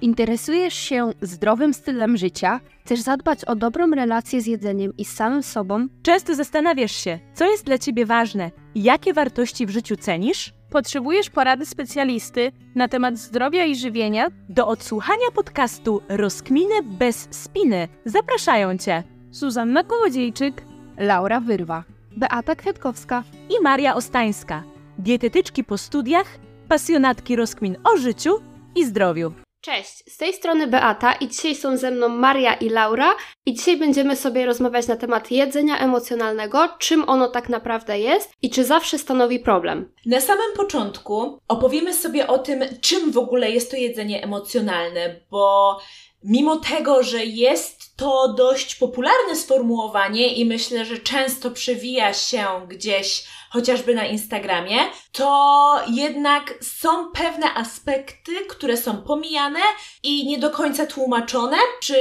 Interesujesz się zdrowym stylem życia? Chcesz zadbać o dobrą relację z jedzeniem i z samym sobą? Często zastanawiasz się, co jest dla ciebie ważne i jakie wartości w życiu cenisz? Potrzebujesz porady specjalisty na temat zdrowia i żywienia? Do odsłuchania podcastu Rozkminy bez spiny zapraszają cię Zuzanna Kołodziejczyk, Laura Wyrwa, Beata Kwiatkowska i Maria Ostańska, dietetyczki po studiach, pasjonatki rozkmin o życiu i zdrowiu. Cześć, z tej strony Beata i dzisiaj są ze mną Maria i Laura i dzisiaj będziemy sobie rozmawiać na temat jedzenia emocjonalnego, czym ono tak naprawdę jest i czy zawsze stanowi problem. Na samym początku opowiemy sobie o tym, czym w ogóle jest to jedzenie emocjonalne, bo mimo tego, że jest to dość popularne sformułowanie i myślę, że często przewija się gdzieś chociażby na Instagramie, to jednak są pewne aspekty, które są pomijane i nie do końca tłumaczone przy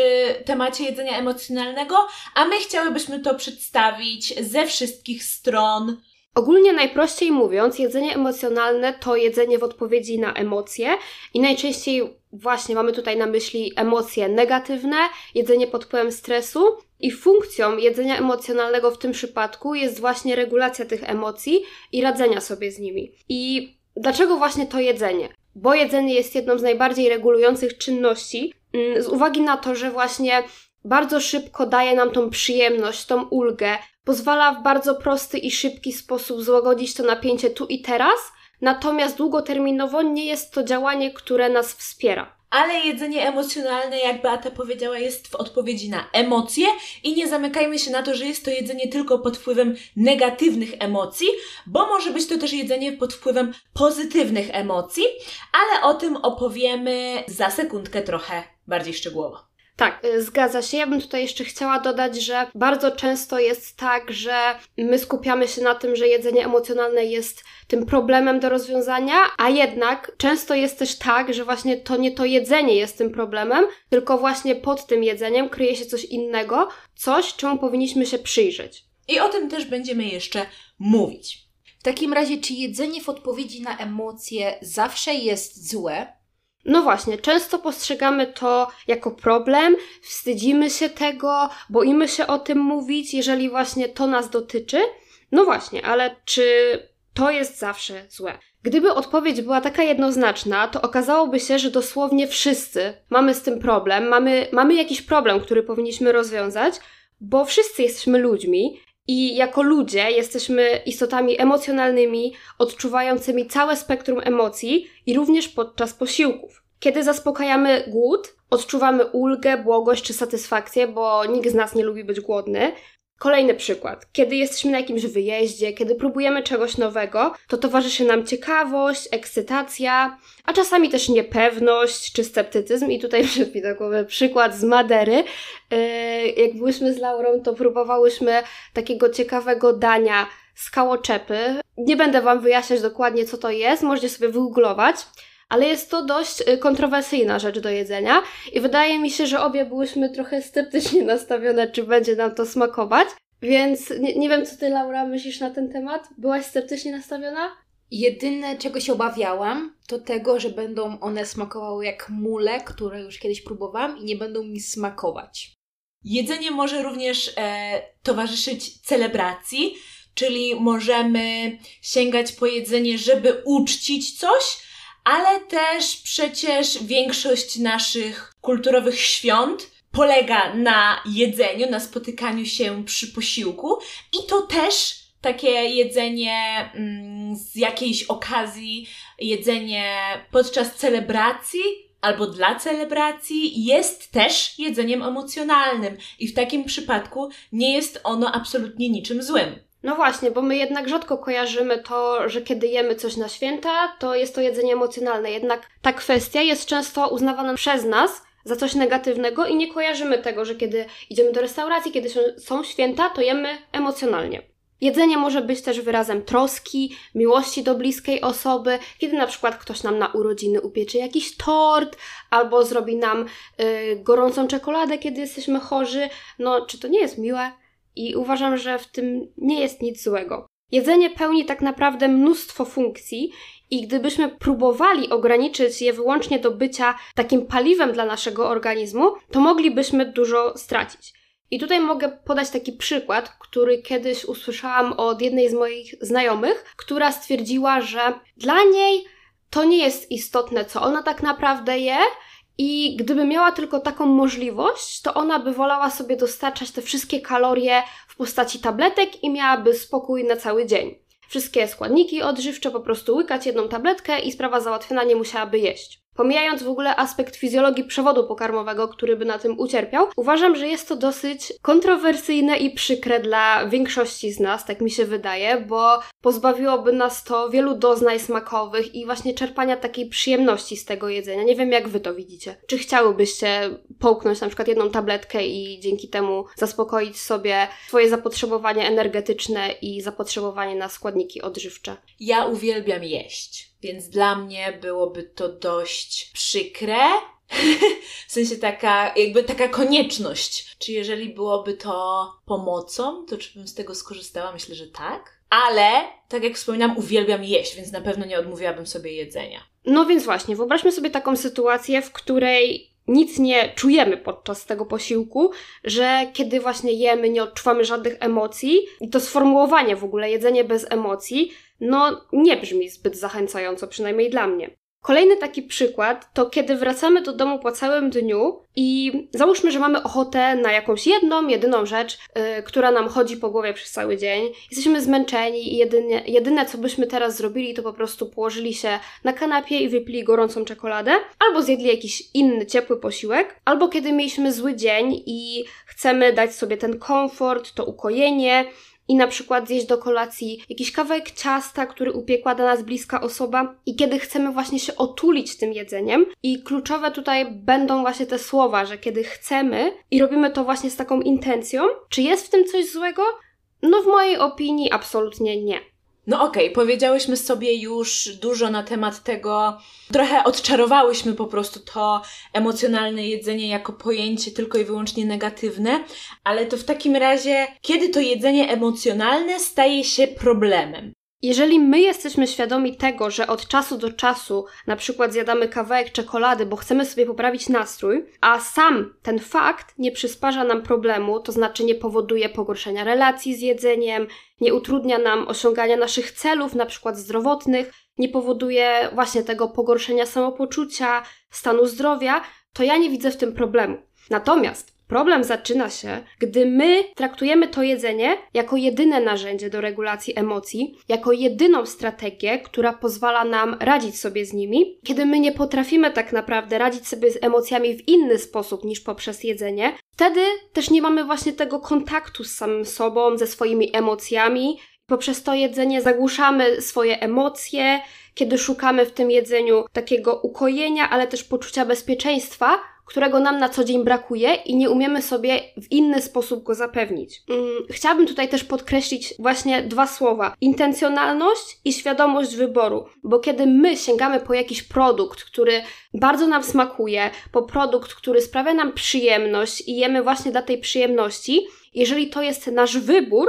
temacie jedzenia emocjonalnego, a my chciałybyśmy to przedstawić ze wszystkich stron. Ogólnie najprościej mówiąc, jedzenie emocjonalne to jedzenie w odpowiedzi na emocje i najczęściej właśnie mamy tutaj na myśli emocje negatywne, jedzenie pod wpływem stresu i funkcją jedzenia emocjonalnego w tym przypadku jest właśnie regulacja tych emocji i radzenia sobie z nimi. I dlaczego właśnie to jedzenie? Bo jedzenie jest jedną z najbardziej regulujących czynności, mm, z uwagi na to, że właśnie bardzo szybko daje nam tą przyjemność, tą ulgę, pozwala w bardzo prosty i szybki sposób złagodzić to napięcie tu i teraz, natomiast długoterminowo nie jest to działanie, które nas wspiera. Ale jedzenie emocjonalne, jak Beata powiedziała, jest w odpowiedzi na emocje i nie zamykajmy się na to, że jest to jedzenie tylko pod wpływem negatywnych emocji, bo może być to też jedzenie pod wpływem pozytywnych emocji, ale o tym opowiemy za sekundkę trochę bardziej szczegółowo. Tak, y, zgadza się. Ja bym tutaj jeszcze chciała dodać, że bardzo często jest tak, że my skupiamy się na tym, że jedzenie emocjonalne jest tym problemem do rozwiązania, a jednak często jest też tak, że właśnie to nie to jedzenie jest tym problemem, tylko właśnie pod tym jedzeniem kryje się coś innego, coś, czemu powinniśmy się przyjrzeć. I o tym też będziemy jeszcze mówić. W takim razie, czy jedzenie w odpowiedzi na emocje zawsze jest złe? No właśnie, często postrzegamy to jako problem, wstydzimy się tego, boimy się o tym mówić, jeżeli właśnie to nas dotyczy. No właśnie, ale czy to jest zawsze złe? Gdyby odpowiedź była taka jednoznaczna, to okazałoby się, że dosłownie wszyscy mamy z tym problem, mamy, mamy jakiś problem, który powinniśmy rozwiązać, bo wszyscy jesteśmy ludźmi i jako ludzie jesteśmy istotami emocjonalnymi, odczuwającymi całe spektrum emocji i również podczas posiłków. Kiedy zaspokajamy głód, odczuwamy ulgę, błogość czy satysfakcję, bo nikt z nas nie lubi być głodny. Kolejny przykład. Kiedy jesteśmy na jakimś wyjeździe, kiedy próbujemy czegoś nowego, to towarzyszy nam ciekawość, ekscytacja, a czasami też niepewność czy sceptycyzm. I tutaj przyszedł mi przykład z Madery. Yy, jak byłyśmy z Laurą, to próbowałyśmy takiego ciekawego dania skałoczepy. Nie będę Wam wyjaśniać dokładnie, co to jest, możecie sobie wygooglować ale jest to dość y, kontrowersyjna rzecz do jedzenia i wydaje mi się, że obie byłyśmy trochę sceptycznie nastawione, czy będzie nam to smakować. Więc nie, nie wiem, co ty, Laura, myślisz na ten temat? Byłaś sceptycznie nastawiona? Jedyne, czego się obawiałam, to tego, że będą one smakowały jak mule, które już kiedyś próbowałam i nie będą mi smakować. Jedzenie może również e, towarzyszyć celebracji, czyli możemy sięgać po jedzenie, żeby uczcić coś, ale też przecież większość naszych kulturowych świąt polega na jedzeniu, na spotykaniu się przy posiłku i to też takie jedzenie mm, z jakiejś okazji, jedzenie podczas celebracji albo dla celebracji jest też jedzeniem emocjonalnym i w takim przypadku nie jest ono absolutnie niczym złym. No właśnie, bo my jednak rzadko kojarzymy to, że kiedy jemy coś na święta, to jest to jedzenie emocjonalne. Jednak ta kwestia jest często uznawana przez nas za coś negatywnego i nie kojarzymy tego, że kiedy idziemy do restauracji, kiedy są święta, to jemy emocjonalnie. Jedzenie może być też wyrazem troski, miłości do bliskiej osoby, kiedy na przykład ktoś nam na urodziny upiecze jakiś tort, albo zrobi nam y, gorącą czekoladę, kiedy jesteśmy chorzy. No, czy to nie jest miłe? I uważam, że w tym nie jest nic złego. Jedzenie pełni tak naprawdę mnóstwo funkcji I gdybyśmy próbowali ograniczyć je wyłącznie do bycia takim paliwem dla naszego organizmu, to moglibyśmy dużo stracić. I tutaj mogę podać taki przykład, który kiedyś usłyszałam od jednej z moich znajomych, która stwierdziła, że dla niej to nie jest istotne, co ona tak naprawdę je, i gdyby miała tylko taką możliwość, to ona by wolała sobie dostarczać te wszystkie kalorie w postaci tabletek i miałaby spokój na cały dzień. Wszystkie składniki odżywcze, po prostu łykać jedną tabletkę i sprawa załatwiona, nie musiałaby jeść. Pomijając w ogóle aspekt fizjologii przewodu pokarmowego, który by na tym ucierpiał, uważam, że jest to dosyć kontrowersyjne i przykre dla większości z nas, tak mi się wydaje, bo pozbawiłoby nas to wielu doznań smakowych i właśnie czerpania takiej przyjemności z tego jedzenia. Nie wiem, jak wy to widzicie. Czy chciałybyście połknąć na przykład jedną tabletkę i dzięki temu zaspokoić sobie swoje zapotrzebowanie energetyczne i zapotrzebowanie na składniki odżywcze? Ja uwielbiam jeść, więc dla mnie byłoby to dość przykre. w sensie taka, jakby taka konieczność. Czy jeżeli byłoby to pomocą, to czy bym z tego skorzystała? Myślę, że tak. Ale, tak jak wspominam, uwielbiam jeść, więc na pewno nie odmówiłabym sobie jedzenia. No więc właśnie, wyobraźmy sobie taką sytuację, w której nic nie czujemy podczas tego posiłku, że kiedy właśnie jemy, nie odczuwamy żadnych emocji i to sformułowanie w ogóle jedzenie bez emocji, no nie brzmi zbyt zachęcająco, przynajmniej dla mnie. Kolejny taki przykład to kiedy wracamy do domu po całym dniu i załóżmy, że mamy ochotę na jakąś jedną, jedyną rzecz, yy, która nam chodzi po głowie przez cały dzień. Jesteśmy zmęczeni i jedynie, jedyne, co byśmy teraz zrobili, to po prostu położyli się na kanapie i wypili gorącą czekoladę, albo zjedli jakiś inny, ciepły posiłek, albo kiedy mieliśmy zły dzień i chcemy dać sobie ten komfort, to ukojenie, i na przykład zjeść do kolacji jakiś kawałek ciasta, który upiekła dla nas bliska osoba i kiedy chcemy właśnie się otulić tym jedzeniem i kluczowe tutaj będą właśnie te słowa, że kiedy chcemy i robimy to właśnie z taką intencją, czy jest w tym coś złego? No w mojej opinii absolutnie nie. No okej, okay, powiedziałyśmy sobie już dużo na temat tego, trochę odczarowałyśmy po prostu to emocjonalne jedzenie jako pojęcie tylko i wyłącznie negatywne, ale to w takim razie, kiedy to jedzenie emocjonalne staje się problemem? Jeżeli my jesteśmy świadomi tego, że od czasu do czasu na przykład zjadamy kawałek czekolady, bo chcemy sobie poprawić nastrój, a sam ten fakt nie przysparza nam problemu, to znaczy nie powoduje pogorszenia relacji z jedzeniem, nie utrudnia nam osiągania naszych celów, na przykład zdrowotnych, nie powoduje właśnie tego pogorszenia samopoczucia, stanu zdrowia, to ja nie widzę w tym problemu. Natomiast Problem zaczyna się, gdy my traktujemy to jedzenie jako jedyne narzędzie do regulacji emocji, jako jedyną strategię, która pozwala nam radzić sobie z nimi, kiedy my nie potrafimy tak naprawdę radzić sobie z emocjami w inny sposób niż poprzez jedzenie. Wtedy też nie mamy właśnie tego kontaktu z samym sobą, ze swoimi emocjami. Poprzez to jedzenie zagłuszamy swoje emocje, kiedy szukamy w tym jedzeniu takiego ukojenia, ale też poczucia bezpieczeństwa, którego nam na co dzień brakuje i nie umiemy sobie w inny sposób go zapewnić. Mm, chciałabym tutaj też podkreślić właśnie dwa słowa: intencjonalność i świadomość wyboru, bo kiedy my sięgamy po jakiś produkt, który bardzo nam smakuje, po produkt, który sprawia nam przyjemność i jemy właśnie dla tej przyjemności, jeżeli to jest nasz wybór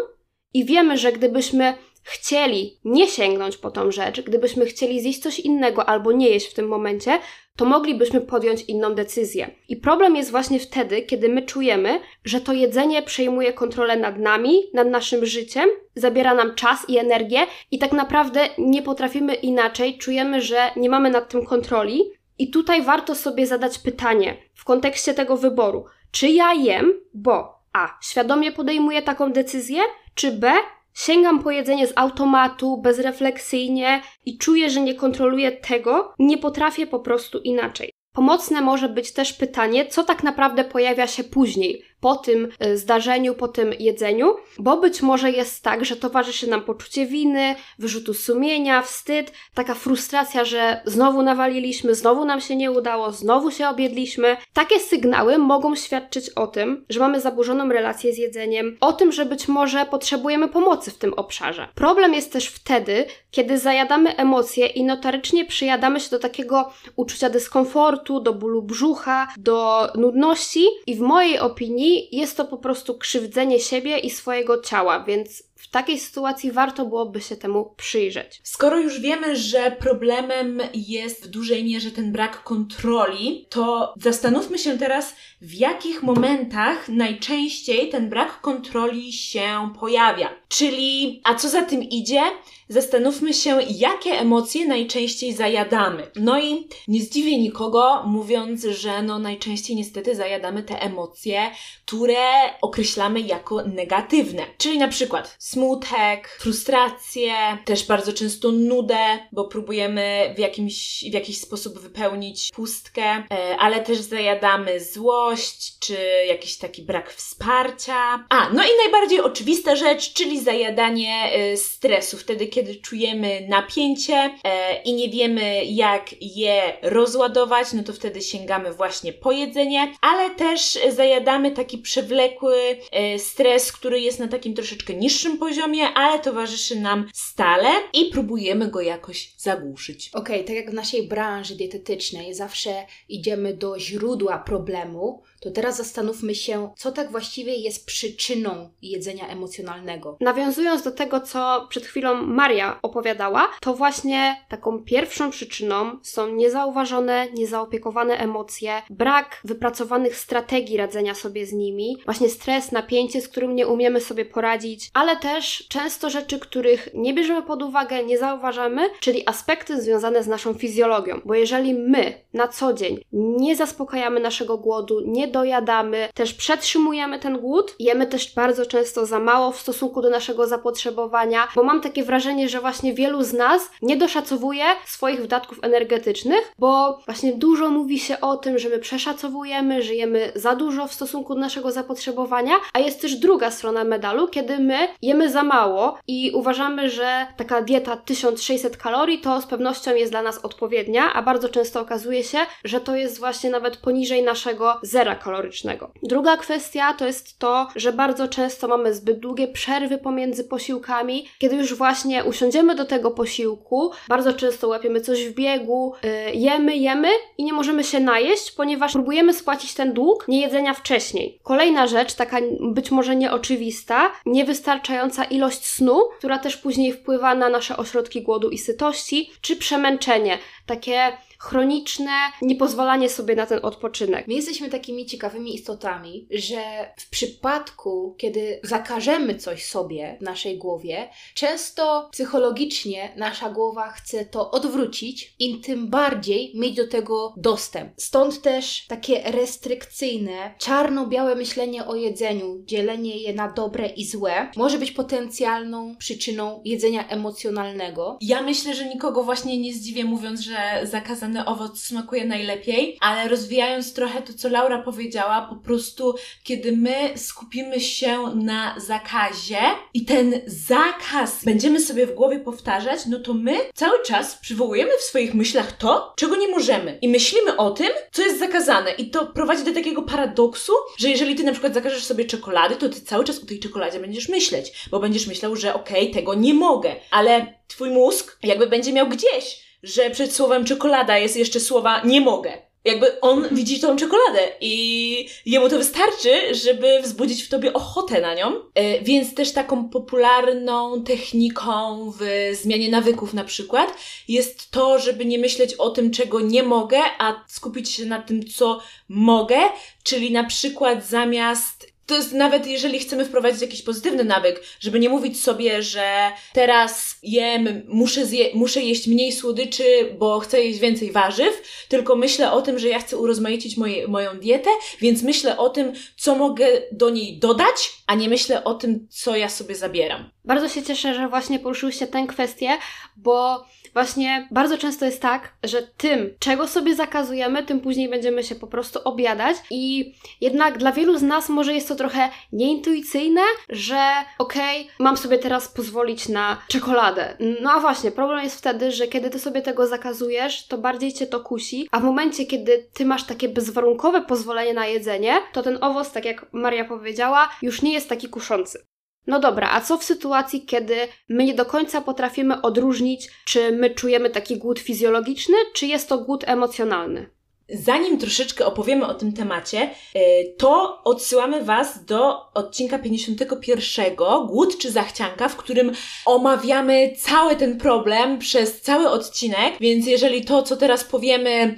i wiemy, że gdybyśmy chcieli nie sięgnąć po tą rzecz, gdybyśmy chcieli zjeść coś innego albo nie jeść w tym momencie, to moglibyśmy podjąć inną decyzję. I problem jest właśnie wtedy, kiedy my czujemy, że to jedzenie przejmuje kontrolę nad nami, nad naszym życiem, zabiera nam czas i energię i tak naprawdę nie potrafimy inaczej, czujemy, że nie mamy nad tym kontroli. I tutaj warto sobie zadać pytanie w kontekście tego wyboru: czy ja jem, bo A. świadomie podejmuję taką decyzję, czy B Sięgam po jedzenie z automatu, bezrefleksyjnie i czuję, że nie kontroluję tego, nie potrafię po prostu inaczej. Pomocne może być też pytanie, co tak naprawdę pojawia się później, po tym e, zdarzeniu, po tym jedzeniu, bo być może jest tak, że towarzyszy nam poczucie winy, wyrzutu sumienia, wstyd, taka frustracja, że znowu nawaliliśmy, znowu nam się nie udało, znowu się objedliśmy. Takie sygnały mogą świadczyć o tym, że mamy zaburzoną relację z jedzeniem, o tym, że być może potrzebujemy pomocy w tym obszarze. Problem jest też wtedy, kiedy zajadamy emocje i notorycznie przyjadamy się do takiego uczucia dyskomfortu, do bólu brzucha, do nudności i w mojej opinii jest to po prostu krzywdzenie siebie i swojego ciała, więc w takiej sytuacji warto byłoby się temu przyjrzeć. Skoro już wiemy, że problemem jest w dużej mierze ten brak kontroli, to zastanówmy się teraz, w jakich momentach najczęściej ten brak kontroli się pojawia. Czyli, a co za tym idzie? Zastanówmy się, jakie emocje najczęściej zajadamy. No i nie zdziwię nikogo, mówiąc, że no najczęściej niestety zajadamy te emocje, które określamy jako negatywne. Czyli na przykład smutek, frustrację, też bardzo często nudę, bo próbujemy w, jakimś, w jakiś sposób wypełnić pustkę, e, ale też zajadamy złość, czy jakiś taki brak wsparcia. A, no i najbardziej oczywista rzecz, czyli zajadanie e, stresu, wtedy kiedy czujemy napięcie e, i nie wiemy jak je rozładować, no to wtedy sięgamy właśnie po jedzenie, ale też zajadamy taki przewlekły stres, który jest na takim troszeczkę niższym poziomie, ale towarzyszy nam stale i próbujemy go jakoś zagłuszyć. Okej, okay, tak jak w naszej branży dietetycznej zawsze idziemy do źródła problemu, to teraz zastanówmy się, co tak właściwie jest przyczyną jedzenia emocjonalnego. Nawiązując do tego, co przed chwilą Maria opowiadała, to właśnie taką pierwszą przyczyną są niezauważone, niezaopiekowane emocje, brak wypracowanych strategii radzenia sobie z nimi, właśnie stres, napięcie, z którym nie umiemy sobie poradzić, ale też często rzeczy, których nie bierzemy pod uwagę, nie zauważamy, czyli aspekty związane z naszą fizjologią. Bo jeżeli my na co dzień nie zaspokajamy naszego głodu, nie dojadamy, też przetrzymujemy ten głód, jemy też bardzo często za mało w stosunku do naszego zapotrzebowania, bo mam takie wrażenie, że właśnie wielu z nas nie doszacowuje swoich wydatków energetycznych, bo właśnie dużo mówi się o tym, że my przeszacowujemy, że jemy za dużo w stosunku do naszego zapotrzebowania, a jest też druga strona medalu, kiedy my jemy za mało i uważamy, że taka dieta 1600 kalorii to z pewnością jest dla nas odpowiednia, a bardzo często okazuje się, że to jest właśnie nawet poniżej naszego zera kalorycznego. Druga kwestia to jest to, że bardzo często mamy zbyt długie przerwy pomiędzy posiłkami, kiedy już właśnie usiądziemy do tego posiłku, bardzo często łapiemy coś w biegu, yy, jemy, jemy i nie możemy się najeść, ponieważ próbujemy spłacić ten dług niejedzenia wcześniej. Kolejna rzecz, taka być może nieoczywista, niewystarczająca ilość snu, która też później wpływa na nasze ośrodki głodu i sytości, czy przemęczenie, takie chroniczne niepozwalanie sobie na ten odpoczynek. My jesteśmy takimi ciekawymi istotami, że w przypadku, kiedy zakażemy coś sobie w naszej głowie, często psychologicznie nasza głowa chce to odwrócić i tym bardziej mieć do tego dostęp. Stąd też takie restrykcyjne, czarno-białe myślenie o jedzeniu, dzielenie je na dobre i złe, może być potencjalną przyczyną jedzenia emocjonalnego. Ja myślę, że nikogo właśnie nie zdziwię mówiąc, że zakazane dany owoc smakuje najlepiej, ale rozwijając trochę to, co Laura powiedziała, po prostu kiedy my skupimy się na zakazie i ten zakaz będziemy sobie w głowie powtarzać, no to my cały czas przywołujemy w swoich myślach to, czego nie możemy. I myślimy o tym, co jest zakazane. I to prowadzi do takiego paradoksu, że jeżeli ty na przykład zakażesz sobie czekolady, to ty cały czas o tej czekoladzie będziesz myśleć, bo będziesz myślał, że okej, okay, tego nie mogę, ale twój mózg jakby będzie miał gdzieś że przed słowem czekolada jest jeszcze słowa nie mogę. Jakby on widzi tą czekoladę i jemu to wystarczy, żeby wzbudzić w tobie ochotę na nią. E, więc też taką popularną techniką w zmianie nawyków na przykład jest to, żeby nie myśleć o tym, czego nie mogę, a skupić się na tym, co mogę. Czyli na przykład zamiast to jest nawet jeżeli chcemy wprowadzić jakiś pozytywny nawyk, żeby nie mówić sobie, że teraz jem, muszę, zje, muszę jeść mniej słodyczy, bo chcę jeść więcej warzyw, tylko myślę o tym, że ja chcę urozmaicić moje, moją dietę, więc myślę o tym, co mogę do niej dodać, a nie myślę o tym, co ja sobie zabieram. Bardzo się cieszę, że właśnie poruszyłyście tę kwestię, bo właśnie bardzo często jest tak, że tym, czego sobie zakazujemy, tym później będziemy się po prostu obiadać i jednak dla wielu z nas może jest to trochę nieintuicyjne, że okej, okay, mam sobie teraz pozwolić na czekoladę. No a właśnie, problem jest wtedy, że kiedy ty sobie tego zakazujesz, to bardziej cię to kusi, a w momencie, kiedy ty masz takie bezwarunkowe pozwolenie na jedzenie, to ten owoc, tak jak Maria powiedziała, już nie jest taki kuszący. No dobra, a co w sytuacji, kiedy my nie do końca potrafimy odróżnić, czy my czujemy taki głód fizjologiczny, czy jest to głód emocjonalny? Zanim troszeczkę opowiemy o tym temacie, y, to odsyłamy Was do odcinka 51, Głód czy Zachcianka, w którym omawiamy cały ten problem przez cały odcinek, więc jeżeli to, co teraz powiemy,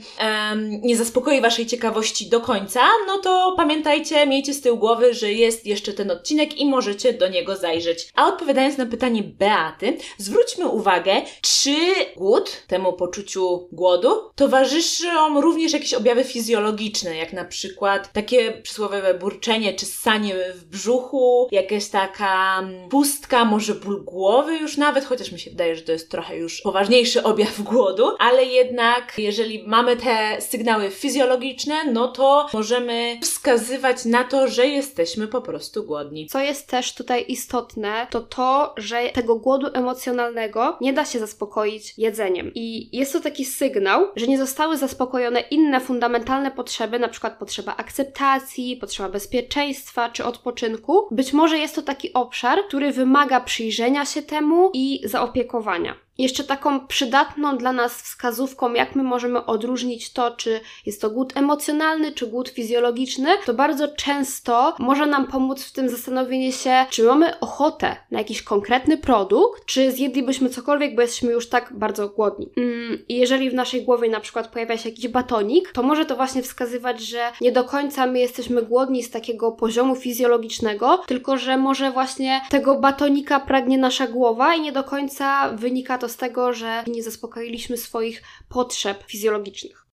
nie zaspokoi Waszej ciekawości do końca, no to pamiętajcie, miejcie z tyłu głowy, że jest jeszcze ten odcinek i możecie do niego zajrzeć. A odpowiadając na pytanie Beaty, zwróćmy uwagę, czy głód, temu poczuciu głodu, towarzyszą również jakieś objawy fizjologiczne, jak na przykład takie przysłowiowe burczenie czy ssanie w brzuchu, jakaś taka mm, pustka, może ból głowy już nawet, chociaż mi się wydaje, że to jest trochę już poważniejszy objaw głodu, ale jednak jeżeli mamy te sygnały fizjologiczne, no to możemy wskazywać na to, że jesteśmy po prostu głodni. Co jest też tutaj istotne, to to, że tego głodu emocjonalnego nie da się zaspokoić jedzeniem. I jest to taki sygnał, że nie zostały zaspokojone inne fundamentalne potrzeby, na przykład potrzeba akceptacji, potrzeba bezpieczeństwa czy odpoczynku. Być może jest to taki obszar, który wymaga przyjrzenia się temu i zaopiekowania. Jeszcze taką przydatną dla nas wskazówką, jak my możemy odróżnić to, czy jest to głód emocjonalny, czy głód fizjologiczny, to bardzo często może nam pomóc w tym zastanowienie się, czy mamy ochotę na jakiś konkretny produkt, czy zjedlibyśmy cokolwiek, bo jesteśmy już tak bardzo głodni. Mm, jeżeli w naszej głowie na przykład pojawia się jakiś batonik, to może to właśnie wskazywać, że nie do końca my jesteśmy głodni z takiego poziomu fizjologicznego, tylko że może właśnie tego batonika pragnie nasza głowa i nie do końca wynika to z tego, że nie zaspokoiliśmy swoich potrzeb fizjologicznych.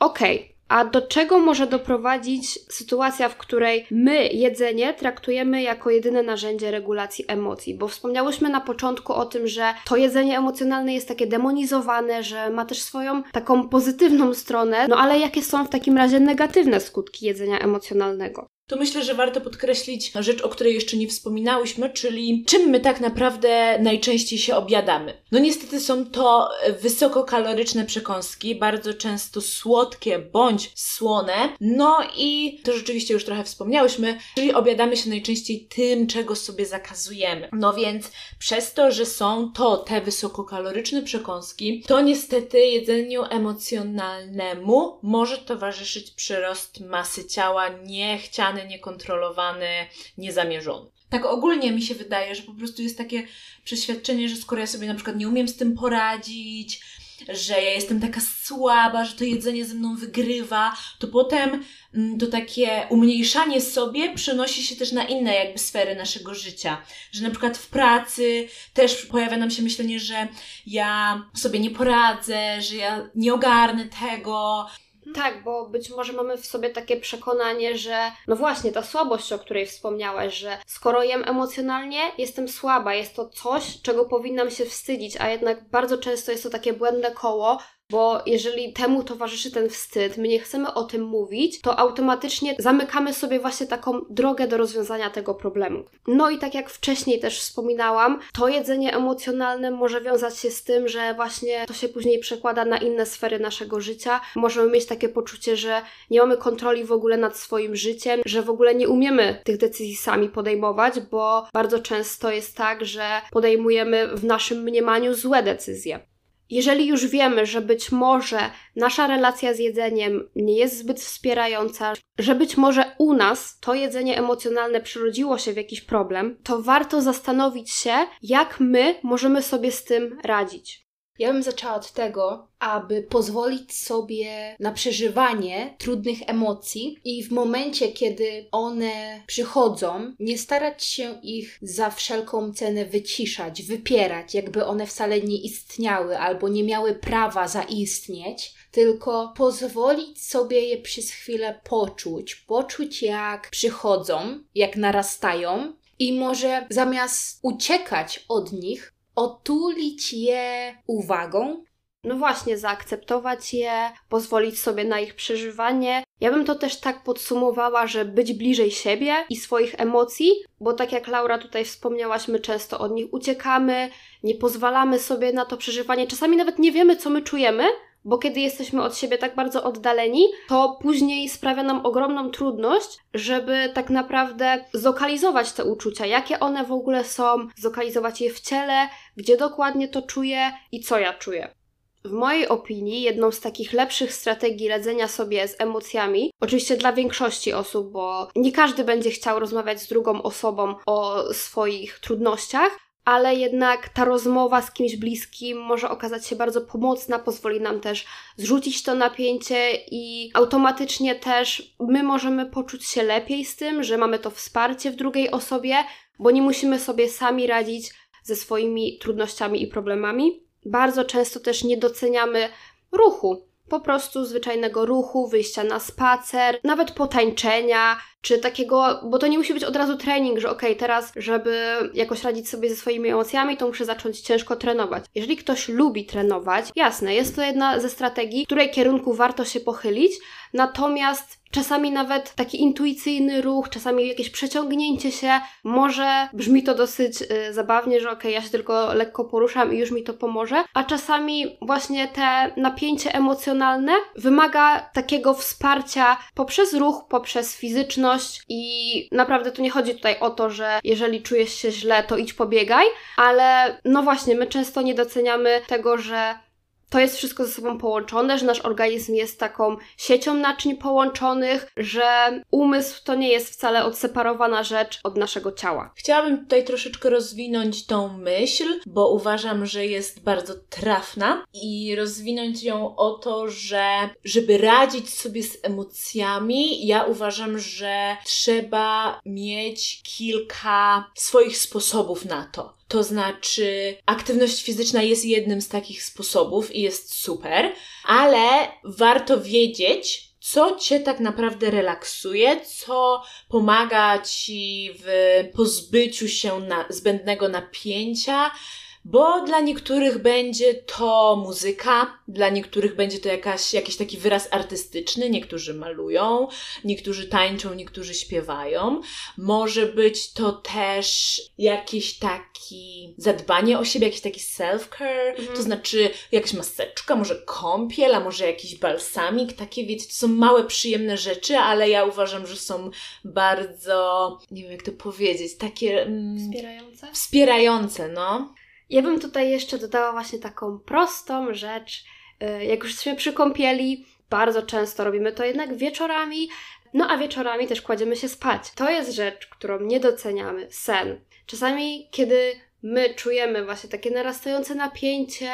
Okej, okay. A do czego może doprowadzić sytuacja, w której my jedzenie traktujemy jako jedyne narzędzie regulacji emocji? Bo wspomniałyśmy na początku o tym, że to jedzenie emocjonalne jest takie demonizowane, że ma też swoją taką pozytywną stronę, no ale jakie są w takim razie negatywne skutki jedzenia emocjonalnego? To myślę, że warto podkreślić rzecz, o której jeszcze nie wspominałyśmy, czyli czym my tak naprawdę najczęściej się objadamy. No niestety są to wysokokaloryczne przekąski, bardzo często słodkie bądź słone, no i to rzeczywiście już trochę wspomniałyśmy, czyli objadamy się najczęściej tym, czego sobie zakazujemy. No więc przez to, że są to te wysokokaloryczne przekąski, to niestety jedzeniu emocjonalnemu może towarzyszyć przyrost masy ciała niekontrolowany, niezamierzony. Tak ogólnie mi się wydaje, że po prostu jest takie przeświadczenie, że skoro ja sobie na przykład nie umiem z tym poradzić, że ja jestem taka słaba, że to jedzenie ze mną wygrywa, to potem mm, to takie umniejszanie sobie przenosi się też na inne jakby sfery naszego życia. Że na przykład w pracy też pojawia nam się myślenie, że ja sobie nie poradzę, że ja nie ogarnę tego, tak, bo być może mamy w sobie takie przekonanie, że no właśnie, ta słabość, o której wspomniałaś, że skoro jem emocjonalnie, jestem słaba, jest to coś, czego powinnam się wstydzić, a jednak bardzo często jest to takie błędne koło, bo jeżeli temu towarzyszy ten wstyd, my nie chcemy o tym mówić, to automatycznie zamykamy sobie właśnie taką drogę do rozwiązania tego problemu. No i tak jak wcześniej też wspominałam, to jedzenie emocjonalne może wiązać się z tym, że właśnie to się później przekłada na inne sfery naszego życia. Możemy mieć takie poczucie, że nie mamy kontroli w ogóle nad swoim życiem, że w ogóle nie umiemy tych decyzji sami podejmować, bo bardzo często jest tak, że podejmujemy w naszym mniemaniu złe decyzje. Jeżeli już wiemy, że być może nasza relacja z jedzeniem nie jest zbyt wspierająca, że być może u nas to jedzenie emocjonalne przyrodziło się w jakiś problem, to warto zastanowić się, jak my możemy sobie z tym radzić. Ja bym zaczęła od tego, aby pozwolić sobie na przeżywanie trudnych emocji i w momencie, kiedy one przychodzą, nie starać się ich za wszelką cenę wyciszać, wypierać, jakby one wcale nie istniały albo nie miały prawa zaistnieć, tylko pozwolić sobie je przez chwilę poczuć, poczuć jak przychodzą, jak narastają. I może zamiast uciekać od nich, otulić je uwagą. No właśnie, zaakceptować je, pozwolić sobie na ich przeżywanie. Ja bym to też tak podsumowała, że być bliżej siebie i swoich emocji, bo tak jak Laura tutaj wspomniałaś, my często od nich uciekamy, nie pozwalamy sobie na to przeżywanie, czasami nawet nie wiemy, co my czujemy, bo kiedy jesteśmy od siebie tak bardzo oddaleni, to później sprawia nam ogromną trudność, żeby tak naprawdę zlokalizować te uczucia, jakie one w ogóle są, zlokalizować je w ciele, gdzie dokładnie to czuję i co ja czuję. W mojej opinii, jedną z takich lepszych strategii radzenia sobie z emocjami, oczywiście dla większości osób, bo nie każdy będzie chciał rozmawiać z drugą osobą o swoich trudnościach, ale jednak ta rozmowa z kimś bliskim może okazać się bardzo pomocna, pozwoli nam też zrzucić to napięcie i automatycznie też my możemy poczuć się lepiej z tym, że mamy to wsparcie w drugiej osobie, bo nie musimy sobie sami radzić ze swoimi trudnościami i problemami. Bardzo często też nie doceniamy ruchu, po prostu zwyczajnego ruchu, wyjścia na spacer, nawet potańczenia, czy takiego, bo to nie musi być od razu trening, że okej, okay, teraz, żeby jakoś radzić sobie ze swoimi emocjami, to muszę zacząć ciężko trenować. Jeżeli ktoś lubi trenować, jasne, jest to jedna ze strategii, w której kierunku warto się pochylić, natomiast czasami nawet taki intuicyjny ruch, czasami jakieś przeciągnięcie się, może brzmi to dosyć y, zabawnie, że okej, okay, ja się tylko lekko poruszam i już mi to pomoże, a czasami właśnie te napięcie emocjonalne wymaga takiego wsparcia poprzez ruch, poprzez fizyczność i naprawdę tu nie chodzi tutaj o to, że jeżeli czujesz się źle, to idź pobiegaj, ale no właśnie, my często nie doceniamy tego, że to jest wszystko ze sobą połączone, że nasz organizm jest taką siecią naczyń połączonych, że umysł to nie jest wcale odseparowana rzecz od naszego ciała. Chciałabym tutaj troszeczkę rozwinąć tą myśl, bo uważam, że jest bardzo trafna i rozwinąć ją o to, że żeby radzić sobie z emocjami, ja uważam, że trzeba mieć kilka swoich sposobów na to. To znaczy, aktywność fizyczna jest jednym z takich sposobów i jest super, ale warto wiedzieć, co cię tak naprawdę relaksuje, co pomaga ci w pozbyciu się na, zbędnego napięcia, bo dla niektórych będzie to muzyka, dla niektórych będzie to jakaś, jakiś taki wyraz artystyczny, niektórzy malują, niektórzy tańczą, niektórzy śpiewają. Może być to też jakieś taki zadbanie o siebie, jakiś taki self-care, mhm. to znaczy jakaś maseczka, może kąpiel, a może jakiś balsamik, takie wiecie, to są małe, przyjemne rzeczy, ale ja uważam, że są bardzo, nie wiem jak to powiedzieć, takie... Mm, wspierające? Wspierające, no. Ja bym tutaj jeszcze dodała właśnie taką prostą rzecz. Y, jak już jesteśmy przy kąpieli, bardzo często robimy to jednak wieczorami, no a wieczorami też kładziemy się spać. To jest rzecz, którą nie doceniamy sen. Czasami, kiedy my czujemy właśnie takie narastające napięcie,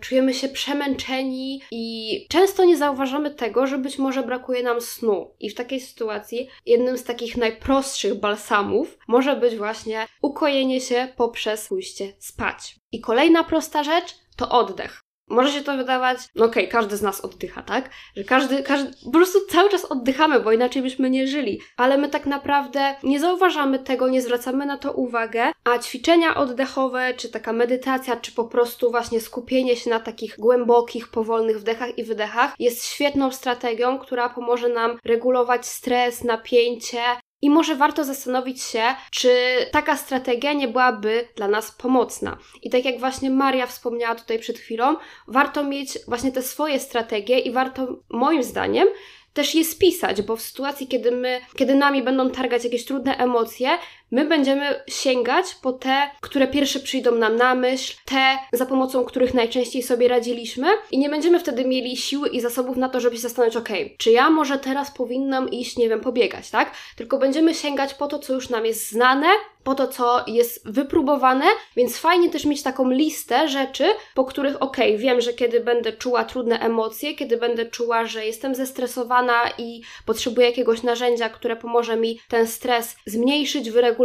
czujemy się przemęczeni i często nie zauważamy tego, że być może brakuje nam snu. I w takiej sytuacji jednym z takich najprostszych balsamów może być właśnie ukojenie się poprzez pójście spać. I kolejna prosta rzecz to oddech. Może się to wydawać, no okej, okay, każdy z nas oddycha, tak? Że każdy, każdy, po prostu cały czas oddychamy, bo inaczej byśmy nie żyli. Ale my tak naprawdę nie zauważamy tego, nie zwracamy na to uwagę, a ćwiczenia oddechowe, czy taka medytacja, czy po prostu właśnie skupienie się na takich głębokich, powolnych wdechach i wydechach jest świetną strategią, która pomoże nam regulować stres, napięcie, i może warto zastanowić się, czy taka strategia nie byłaby dla nas pomocna. I tak jak właśnie Maria wspomniała tutaj przed chwilą, warto mieć właśnie te swoje strategie i warto, moim zdaniem, też je spisać, bo w sytuacji, kiedy my, kiedy nami będą targać jakieś trudne emocje, my będziemy sięgać po te, które pierwsze przyjdą nam na myśl, te, za pomocą których najczęściej sobie radziliśmy i nie będziemy wtedy mieli siły i zasobów na to, żeby się zastanowić, ok, czy ja może teraz powinnam iść, nie wiem, pobiegać, tak? Tylko będziemy sięgać po to, co już nam jest znane, po to, co jest wypróbowane, więc fajnie też mieć taką listę rzeczy, po których ok, wiem, że kiedy będę czuła trudne emocje, kiedy będę czuła, że jestem zestresowana i potrzebuję jakiegoś narzędzia, które pomoże mi ten stres zmniejszyć, wyregulować,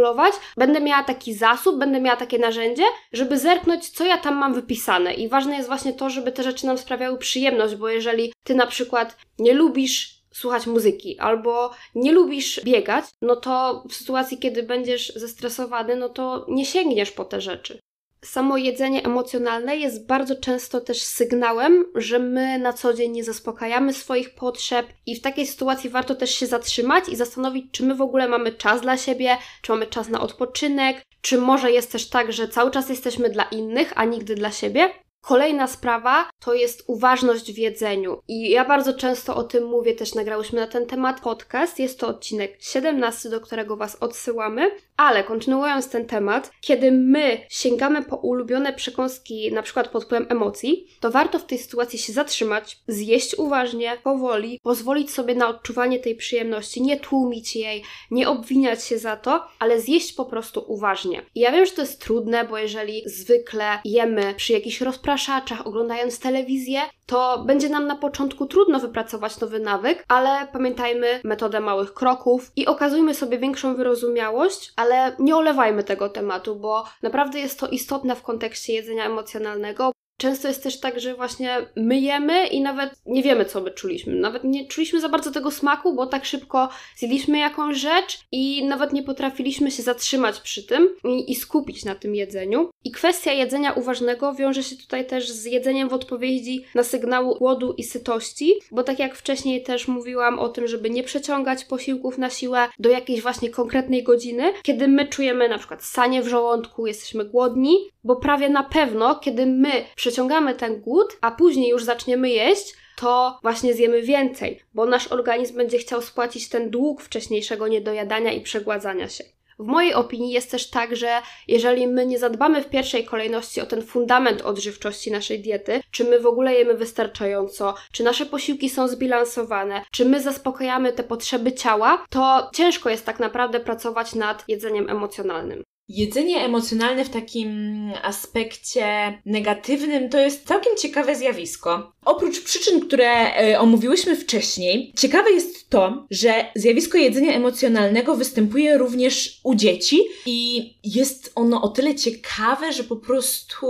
będę miała taki zasób, będę miała takie narzędzie, żeby zerknąć, co ja tam mam wypisane. I ważne jest właśnie to, żeby te rzeczy nam sprawiały przyjemność, bo jeżeli ty na przykład nie lubisz słuchać muzyki, albo nie lubisz biegać, no to w sytuacji, kiedy będziesz zestresowany, no to nie sięgniesz po te rzeczy. Samo jedzenie emocjonalne jest bardzo często też sygnałem, że my na co dzień nie zaspokajamy swoich potrzeb, i w takiej sytuacji warto też się zatrzymać i zastanowić, czy my w ogóle mamy czas dla siebie, czy mamy czas na odpoczynek, czy może jest też tak, że cały czas jesteśmy dla innych, a nigdy dla siebie. Kolejna sprawa to jest uważność w jedzeniu. I ja bardzo często o tym mówię, też nagrałyśmy na ten temat podcast. Jest to odcinek 17, do którego Was odsyłamy. Ale kontynuując ten temat, kiedy my sięgamy po ulubione przekąski, na przykład pod wpływem emocji, to warto w tej sytuacji się zatrzymać, zjeść uważnie, powoli, pozwolić sobie na odczuwanie tej przyjemności, nie tłumić jej, nie obwiniać się za to, ale zjeść po prostu uważnie. I ja wiem, że to jest trudne, bo jeżeli zwykle jemy przy jakichś rozpraszaczach, oglądając telewizję, to będzie nam na początku trudno wypracować nowy nawyk, ale pamiętajmy metodę małych kroków i okazujmy sobie większą wyrozumiałość, ale nie olewajmy tego tematu, bo naprawdę jest to istotne w kontekście jedzenia emocjonalnego, Często jest też tak, że właśnie myjemy i nawet nie wiemy, co my czuliśmy. Nawet nie czuliśmy za bardzo tego smaku, bo tak szybko zjedliśmy jakąś rzecz i nawet nie potrafiliśmy się zatrzymać przy tym i, i skupić na tym jedzeniu. I kwestia jedzenia uważnego wiąże się tutaj też z jedzeniem w odpowiedzi na sygnały głodu i sytości, bo tak jak wcześniej też mówiłam o tym, żeby nie przeciągać posiłków na siłę do jakiejś właśnie konkretnej godziny, kiedy my czujemy na przykład sanie w żołądku, jesteśmy głodni, bo prawie na pewno, kiedy my przeciągamy ten głód, a później już zaczniemy jeść, to właśnie zjemy więcej, bo nasz organizm będzie chciał spłacić ten dług wcześniejszego niedojadania i przegładzania się. W mojej opinii jest też tak, że jeżeli my nie zadbamy w pierwszej kolejności o ten fundament odżywczości naszej diety, czy my w ogóle jemy wystarczająco, czy nasze posiłki są zbilansowane, czy my zaspokajamy te potrzeby ciała, to ciężko jest tak naprawdę pracować nad jedzeniem emocjonalnym. Jedzenie emocjonalne w takim aspekcie negatywnym to jest całkiem ciekawe zjawisko. Oprócz przyczyn, które e, omówiłyśmy wcześniej, ciekawe jest to, że zjawisko jedzenia emocjonalnego występuje również u dzieci i jest ono o tyle ciekawe, że po prostu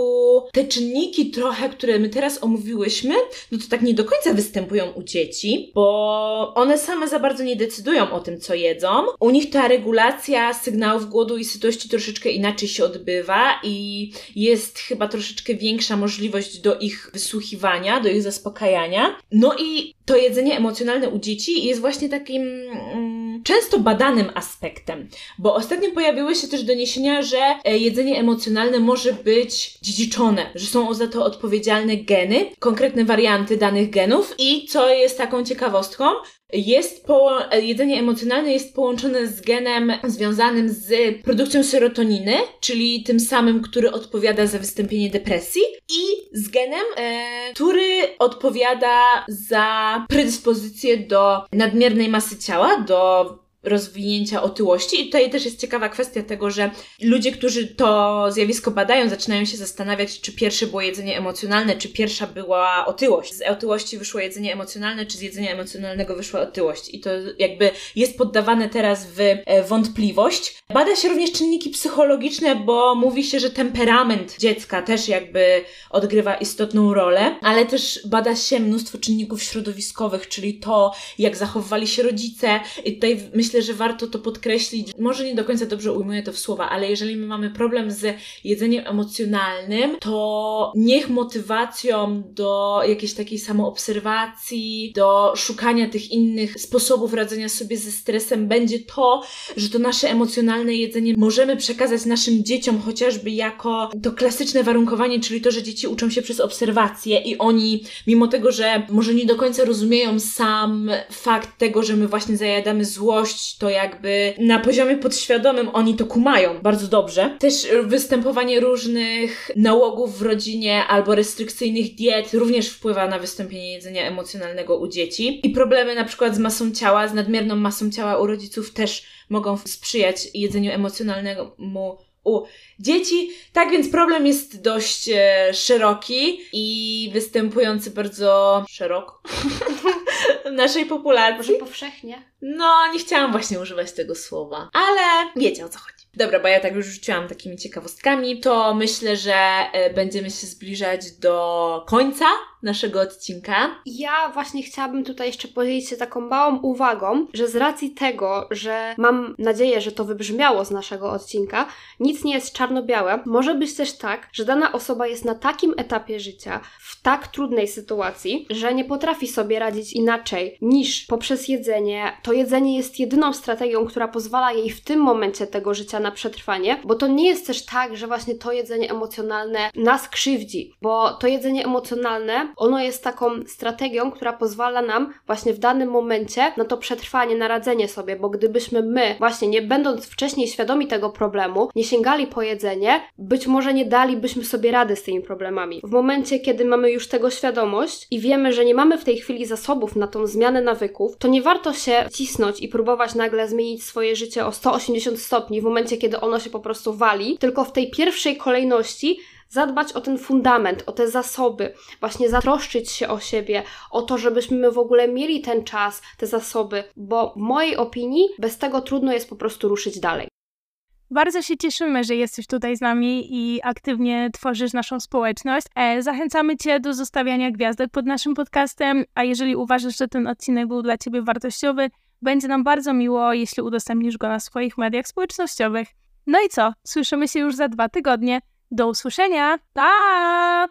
te czynniki trochę, które my teraz omówiłyśmy, no to tak nie do końca występują u dzieci, bo one same za bardzo nie decydują o tym, co jedzą. U nich ta regulacja sygnałów głodu i sytości troszeczkę inaczej się odbywa i jest chyba troszeczkę większa możliwość do ich wysłuchiwania, do ich zaspokajania. No i to jedzenie emocjonalne u dzieci jest właśnie takim mm, często badanym aspektem, bo ostatnio pojawiły się też doniesienia, że e, jedzenie emocjonalne może być dziedziczone, że są za to odpowiedzialne geny, konkretne warianty danych genów i co jest taką ciekawostką, jest po, jedzenie emocjonalne jest połączone z genem związanym z produkcją serotoniny, czyli tym samym, który odpowiada za wystąpienie depresji, i z genem, e, który odpowiada za predyspozycję do nadmiernej masy ciała, do rozwinięcia otyłości. I tutaj też jest ciekawa kwestia tego, że ludzie, którzy to zjawisko badają, zaczynają się zastanawiać, czy pierwsze było jedzenie emocjonalne, czy pierwsza była otyłość. Z otyłości wyszło jedzenie emocjonalne, czy z jedzenia emocjonalnego wyszła otyłość. I to jakby jest poddawane teraz w e, wątpliwość. Bada się również czynniki psychologiczne, bo mówi się, że temperament dziecka też jakby odgrywa istotną rolę, ale też bada się mnóstwo czynników środowiskowych, czyli to, jak zachowywali się rodzice. I tutaj myślę, myślę, że warto to podkreślić. Może nie do końca dobrze ujmuję to w słowa, ale jeżeli my mamy problem z jedzeniem emocjonalnym, to niech motywacją do jakiejś takiej samoobserwacji, do szukania tych innych sposobów radzenia sobie ze stresem będzie to, że to nasze emocjonalne jedzenie możemy przekazać naszym dzieciom chociażby jako to klasyczne warunkowanie, czyli to, że dzieci uczą się przez obserwacje i oni, mimo tego, że może nie do końca rozumieją sam fakt tego, że my właśnie zajadamy złość, to jakby na poziomie podświadomym oni to kumają bardzo dobrze. Też występowanie różnych nałogów w rodzinie albo restrykcyjnych diet również wpływa na wystąpienie jedzenia emocjonalnego u dzieci. I problemy na przykład z masą ciała, z nadmierną masą ciała u rodziców też mogą sprzyjać jedzeniu emocjonalnemu u dzieci. Tak więc problem jest dość e, szeroki i występujący bardzo szeroko naszej populacji. Może powszechnie? No, nie chciałam właśnie używać tego słowa, ale wiecie o co chodzi. Dobra, bo ja tak już rzuciłam takimi ciekawostkami, to myślę, że e, będziemy się zbliżać do końca naszego odcinka. Ja właśnie chciałabym tutaj jeszcze podzielić się taką małą uwagą, że z racji tego, że mam nadzieję, że to wybrzmiało z naszego odcinka, nic nie jest czarno-białe. Może być też tak, że dana osoba jest na takim etapie życia, w tak trudnej sytuacji, że nie potrafi sobie radzić inaczej niż poprzez jedzenie. To jedzenie jest jedyną strategią, która pozwala jej w tym momencie tego życia na przetrwanie, bo to nie jest też tak, że właśnie to jedzenie emocjonalne nas krzywdzi, bo to jedzenie emocjonalne, ono jest taką strategią, która pozwala nam właśnie w danym momencie na to przetrwanie, na radzenie sobie, bo gdybyśmy my, właśnie nie będąc wcześniej świadomi tego problemu, nie sięgali po jedzenie, być może nie dalibyśmy sobie rady z tymi problemami. W momencie, kiedy mamy już tego świadomość i wiemy, że nie mamy w tej chwili zasobów na tą zmianę nawyków, to nie warto się cisnąć i próbować nagle zmienić swoje życie o 180 stopni w momencie, kiedy ono się po prostu wali, tylko w tej pierwszej kolejności zadbać o ten fundament, o te zasoby, właśnie zatroszczyć się o siebie, o to, żebyśmy w ogóle mieli ten czas, te zasoby, bo w mojej opinii bez tego trudno jest po prostu ruszyć dalej. Bardzo się cieszymy, że jesteś tutaj z nami i aktywnie tworzysz naszą społeczność. E, zachęcamy Cię do zostawiania gwiazdek pod naszym podcastem, a jeżeli uważasz, że ten odcinek był dla Ciebie wartościowy, będzie nam bardzo miło, jeśli udostępnisz go na swoich mediach społecznościowych. No i co? Słyszymy się już za dwa tygodnie. Do usłyszenia. Pa!